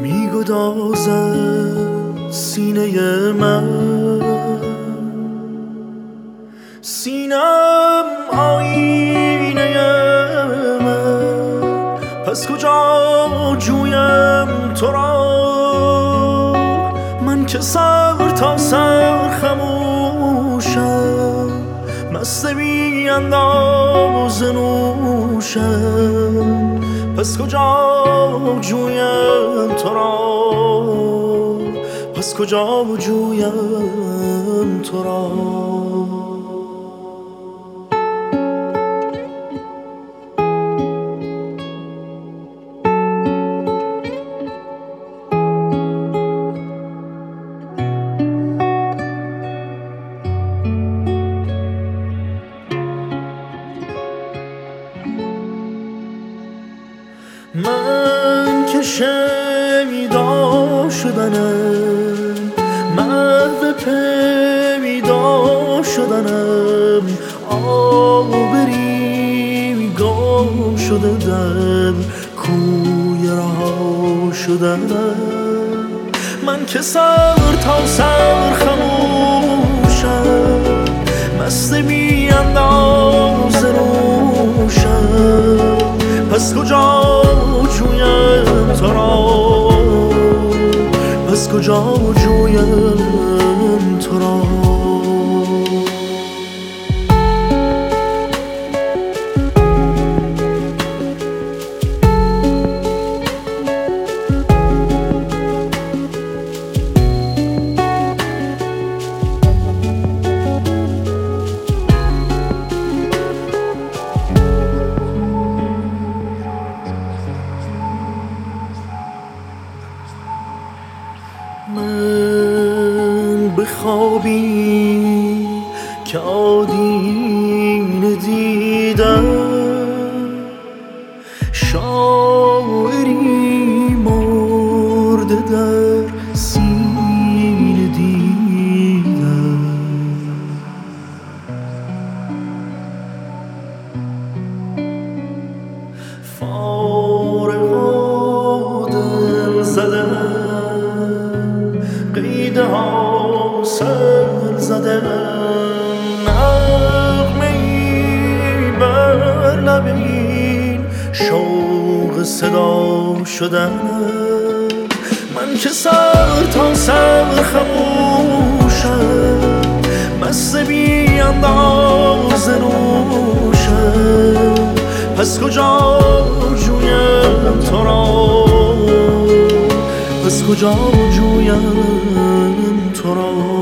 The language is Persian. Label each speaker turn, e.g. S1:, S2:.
S1: میتازد سینه من. سینم آینه من. پس کجا جویم تو را؟ من که سر تا سر خموشم مست بی نوشم. پس کجا جویم تو را؟ پس کجا جویم تو را؟ من که شمیدا شدنم محو پیدا شدنم آبری گم شده در کوی رها شدنم من که سر تا سر خموشم پس کجا جویم؟ من به خوابی که آدینه دیدم. شاعری مرده در سینه دیدم. سر زدم نغمه بر لبین شوق صدا شدن. من که سر تا سر خموشم مست بی انداز نوشم. پس کجا جویم تو را؟ پس کجا جویم تو را